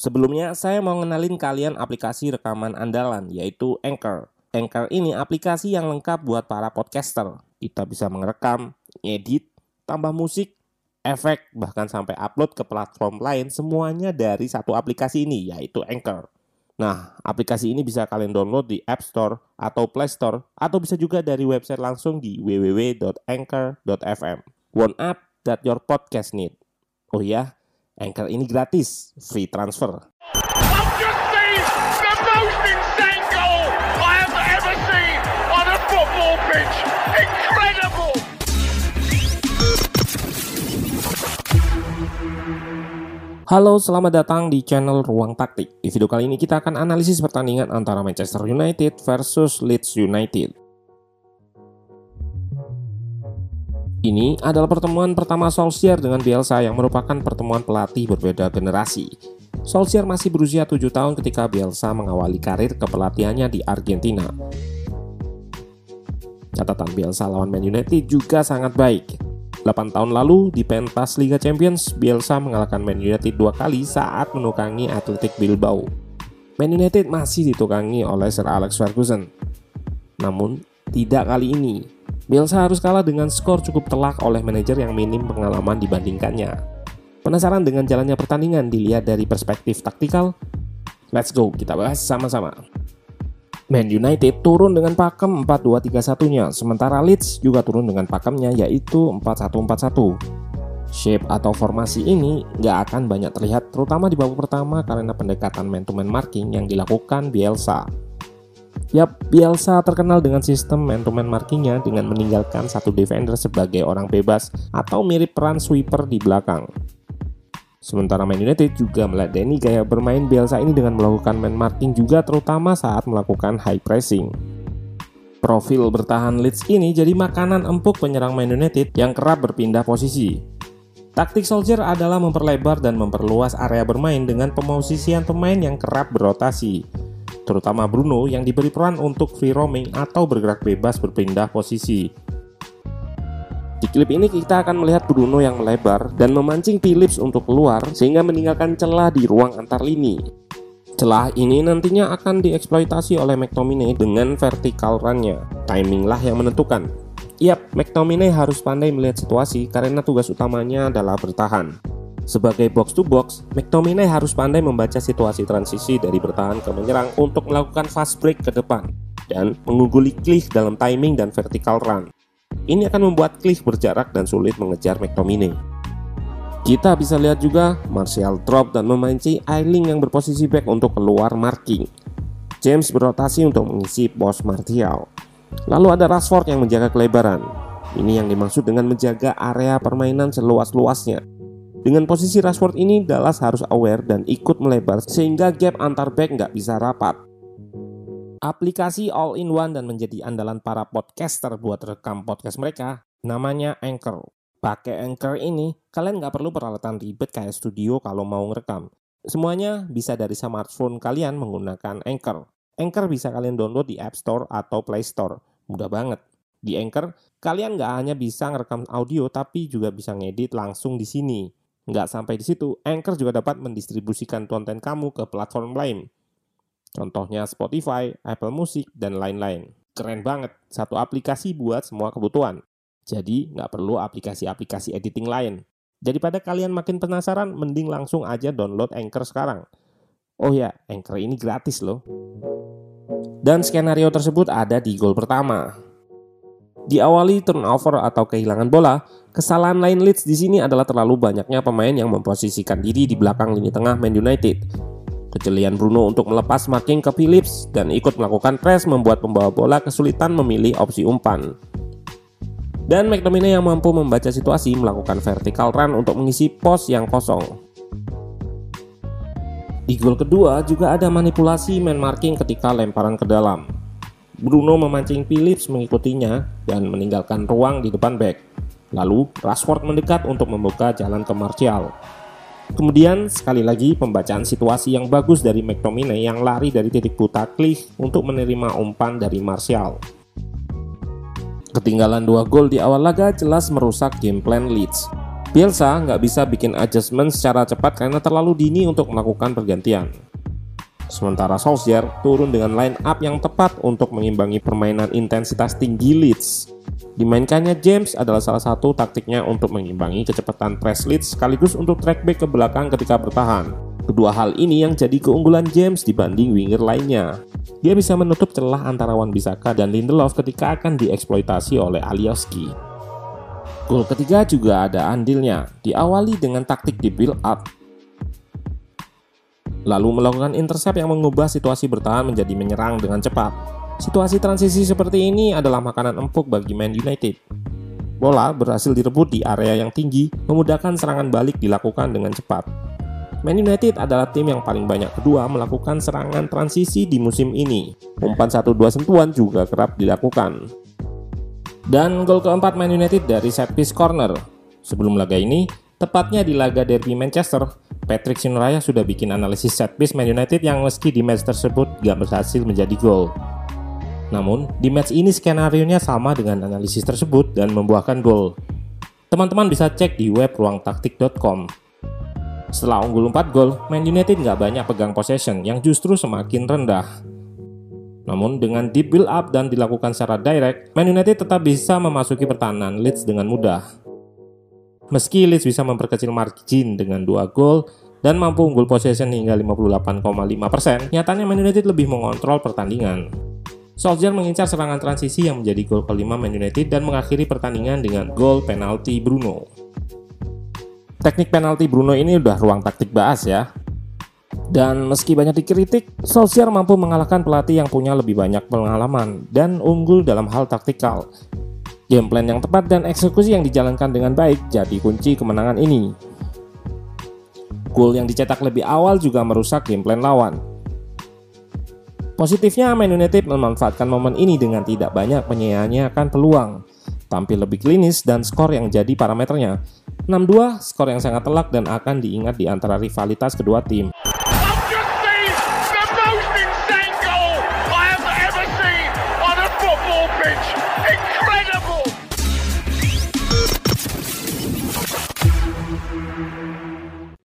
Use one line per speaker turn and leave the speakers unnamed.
Sebelumnya, saya mau ngenalin kalian aplikasi rekaman andalan, yaitu Anchor. Anchor ini aplikasi yang lengkap buat para podcaster. Kita bisa merekam, edit, tambah musik, efek, bahkan sampai upload ke platform lain semuanya dari satu aplikasi ini, yaitu Anchor. Nah, aplikasi ini bisa kalian download di App Store atau Play Store, atau bisa juga dari website langsung di www.anchor.fm. One app that your podcast need. Oh ya, Anchor ini gratis, free transfer. Halo, selamat datang di channel Ruang Taktik. Di video kali ini kita akan analisis pertandingan antara Manchester United versus Leeds United. Ini adalah pertemuan pertama Solskjaer dengan Bielsa yang merupakan pertemuan pelatih berbeda generasi. Solskjaer masih berusia 7 tahun ketika Bielsa mengawali karir kepelatihannya di Argentina. Catatan Bielsa lawan Man United juga sangat baik. 8 tahun lalu di pentas Liga Champions, Bielsa mengalahkan Man United dua kali saat menukangi Athletic Bilbao. Man United masih ditukangi oleh Sir Alex Ferguson. Namun, tidak kali ini. Bielsa harus kalah dengan skor cukup telak oleh manajer yang minim pengalaman dibandingkannya. Penasaran dengan jalannya pertandingan dilihat dari perspektif taktikal? Let's go, kita bahas sama-sama. Man United turun dengan pakem 4-2-3-1-nya, sementara Leeds juga turun dengan pakemnya yaitu 4-1-4-1. Shape atau formasi ini nggak akan banyak terlihat terutama di babak pertama karena pendekatan man-to-man marking yang dilakukan Bielsa. Yap, Bielsa terkenal dengan sistem man-to-man markingnya dengan meninggalkan satu defender sebagai orang bebas atau mirip peran sweeper di belakang. Sementara Man United juga meladeni gaya bermain Bielsa ini dengan melakukan man marking juga terutama saat melakukan high pressing. Profil bertahan Leeds ini jadi makanan empuk penyerang Man United yang kerap berpindah posisi. Taktik Solskjaer adalah memperlebar dan memperluas area bermain dengan pemosisian pemain yang kerap berotasi, terutama Bruno yang diberi peran untuk free roaming atau bergerak bebas berpindah posisi. Di klip ini kita akan melihat Bruno yang melebar dan memancing Phillips untuk keluar sehingga meninggalkan celah di ruang antar lini. Celah ini nantinya akan dieksploitasi oleh McTominay dengan vertical run-nya. Timing lah yang menentukan. Yap, McTominay harus pandai melihat situasi karena tugas utamanya adalah bertahan. Sebagai box to box, McTominay harus pandai membaca situasi transisi dari bertahan ke menyerang untuk melakukan fast break ke depan dan mengungguli Klich dalam timing dan vertical run. Ini akan membuat Klich berjarak dan sulit mengejar McTominay. Kita bisa lihat juga Martial drop dan memancing Ailing yang berposisi back untuk keluar marking. James berotasi untuk mengisi pos Martial. Lalu ada Rashford yang menjaga kelebaran. Ini yang dimaksud dengan menjaga area permainan seluas-luasnya. Dengan posisi Rashford ini, Dallas harus aware dan ikut melebar sehingga gap antar back nggak bisa rapat. Aplikasi all-in-one dan menjadi andalan para podcaster buat rekam podcast mereka, namanya Anchor. Pakai Anchor ini, kalian nggak perlu peralatan ribet kayak studio kalau mau ngerekam. Semuanya bisa dari smartphone kalian menggunakan Anchor. Anchor bisa kalian download di App Store atau Play Store. Mudah banget. Di Anchor, kalian nggak hanya bisa ngerekam audio, tapi juga bisa ngedit langsung di sini. Nggak sampai di situ, Anchor juga dapat mendistribusikan konten kamu ke platform lain. Contohnya Spotify, Apple Music, dan lain-lain. Keren banget, satu aplikasi buat semua kebutuhan. Jadi nggak perlu aplikasi-aplikasi editing lain. Daripada kalian makin penasaran, mending langsung aja download Anchor sekarang. Oh ya, Anchor ini gratis loh. Dan skenario tersebut ada di gol pertama. Diawali turnover atau kehilangan bola, kesalahan lain Leeds di sini adalah terlalu banyaknya pemain yang memposisikan diri di belakang lini tengah Man United Kejelian Bruno untuk melepas marking ke Phillips dan ikut melakukan press membuat pembawa bola kesulitan memilih opsi umpan. Dan McTominay yang mampu membaca situasi melakukan vertical run untuk mengisi pos yang kosong. Di gol kedua juga ada manipulasi man marking ketika lemparan ke dalam. Bruno memancing Phillips mengikutinya dan meninggalkan ruang di depan back. Lalu Rashford mendekat untuk membuka jalan ke Martial. Kemudian sekali lagi pembacaan situasi yang bagus dari McTominay yang lari dari titik buta Cliff untuk menerima umpan dari Martial. Ketinggalan dua gol di awal laga jelas merusak game plan Leeds. Bielsa nggak bisa bikin adjustment secara cepat karena terlalu dini untuk melakukan pergantian. Sementara Solskjaer turun dengan line up yang tepat untuk mengimbangi permainan intensitas tinggi Leeds. Dimainkannya James adalah salah satu taktiknya untuk mengimbangi kecepatan press Leeds sekaligus untuk track back ke belakang ketika bertahan. Kedua hal ini yang jadi keunggulan James dibanding winger lainnya. Dia bisa menutup celah antara Wan Bisaka dan Lindelof ketika akan dieksploitasi oleh Alioski. Gol ketiga juga ada andilnya, diawali dengan taktik di build up. Lalu melakukan intercept yang mengubah situasi bertahan menjadi menyerang dengan cepat. Situasi transisi seperti ini adalah makanan empuk bagi Man United. Bola berhasil direbut di area yang tinggi, memudahkan serangan balik dilakukan dengan cepat. Man United adalah tim yang paling banyak kedua melakukan serangan transisi di musim ini. Umpan 1-2 sentuhan juga kerap dilakukan. Dan gol keempat Man United dari set piece corner. Sebelum laga ini, tepatnya di laga derby Manchester, Patrick Sinuraya sudah bikin analisis set piece Man United yang meski di match tersebut gak berhasil menjadi gol. Namun, di match ini skenario-nya sama dengan analisis tersebut dan membuahkan gol. Teman-teman bisa cek di web ruangtaktik.com. Setelah unggul 4 gol, Man United nggak banyak pegang possession yang justru semakin rendah. Namun dengan deep build up dan dilakukan secara direct, Man United tetap bisa memasuki pertahanan Leeds dengan mudah. Meski Leeds bisa memperkecil margin dengan dua gol dan mampu unggul possession hingga 58,5%, nyatanya Man United lebih mengontrol pertandingan. Solskjaer mengincar serangan transisi yang menjadi gol kelima Man United dan mengakhiri pertandingan dengan gol penalti Bruno. Teknik penalti Bruno ini udah ruang taktik bahas ya. Dan meski banyak dikritik, Solskjaer mampu mengalahkan pelatih yang punya lebih banyak pengalaman dan unggul dalam hal taktikal. Game plan yang tepat dan eksekusi yang dijalankan dengan baik jadi kunci kemenangan ini. Gol yang dicetak lebih awal juga merusak game plan lawan. Positifnya, Man United memanfaatkan momen ini dengan tidak banyak menyia-nyiakan peluang, tampil lebih klinis dan skor yang jadi parameternya. 6-2, skor yang sangat telak dan akan diingat di antara rivalitas kedua tim.